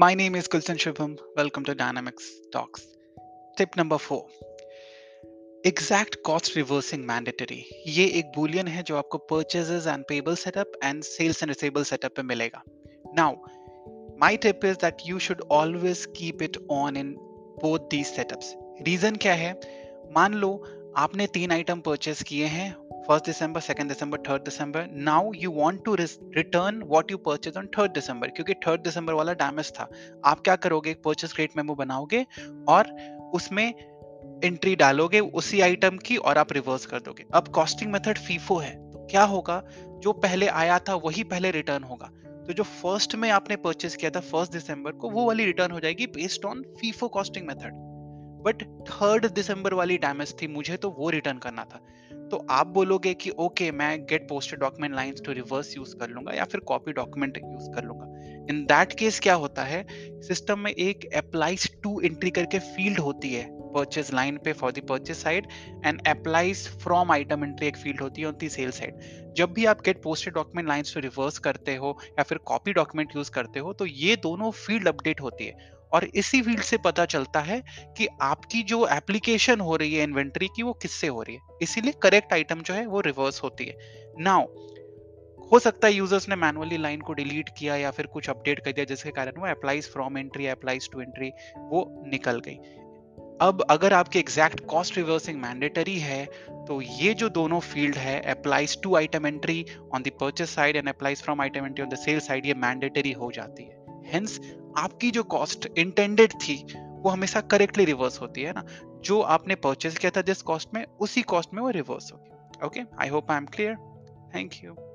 My name is Kulsan Shubham. Welcome to Dynamics Talks. Tip number four. Exact cost reversing mandatory ये एक boolean है जो आपको purchases and payable setup and sales and receivable setup पे मिलेगा now my tip is that you should always keep it on in both these setups reason क्या है मान लो आपने तीन आइटम परचेज किए हैं first December second December third December now you want to return what you purchase on third December क्योंकि third दिसंबर वाला damage था। आप क्या करोगे? परचेज क्रेडिट मेमो बनाओगे और उसमें एंट्री डालोगे उसी आइटम की और आप रिवर्स कर दोगे। अब कॉस्टिंग मेथड फीफो है। तो क्या होगा? जो पहले आया था, वही पहले रिटर्न होगा। तो जो फ़र्स्ट में आपने परचेज किया था फ़र्स्ट दिसंबर को, वो वाली रिटर्न हो जाएगी based on FIFO costing method but third December वाली डैमेज थी, मुझे तो वो रिटर्न करना था। तो आप बोलोगे कि, ओके, मैं get posted document lines to reverse use कर लूँगा या फिर कॉपी डॉक्यूमेंट यूज़ कर लूँगा? इन दैट केस क्या होता है, सिस्टम में एक अप्लाइज टू एंट्री करके फ़ील्ड होती है परचेज लाइन पे for the purchase side and applies from item entry एक फ़ील्ड होती है ऑन दी सेल साइड जब भी आप get posted document lines to reverse करते हो या फिर कॉपी डॉक्यूमेंट यूज़ करते हो तो ये दोनों फ़ील्ड अपडेट होती है। और इसी फ़ील्ड से पता चलता है कि आपकी जो एप्लीकेशन हो रही है इन्वेंट्री की, वो किससे हो रही है? इसीलिए करेक्ट आइटम जो है, वो रिवर्स होती है। नाउ हो सकता है यूज़र्स ने मैनुअली लाइन को डिलीट किया या फिर कुछ अपडेट कर दिया, जिसके कारण वो applies from entry applies to entry वो निकल गई। अब अगर आपके एग्जैक्ट कॉस्ट रिवर्सिंग मैंडेटरी है तो ये जो दोनों फ़ील्ड है applies to item entry on the purchase side and applies from item entry on the sale side ये मैंडेटरी हो जाती है। हेंस आपकी जो कॉस्ट इंटेंडेड थी, वो हमेशा करेक्टली रिवर्स होती है ना? जो आपने परचेज किया था जिस कॉस्ट में, उसी कॉस्ट में वो रिवर्स होगी। Okay I hope I am clear thank you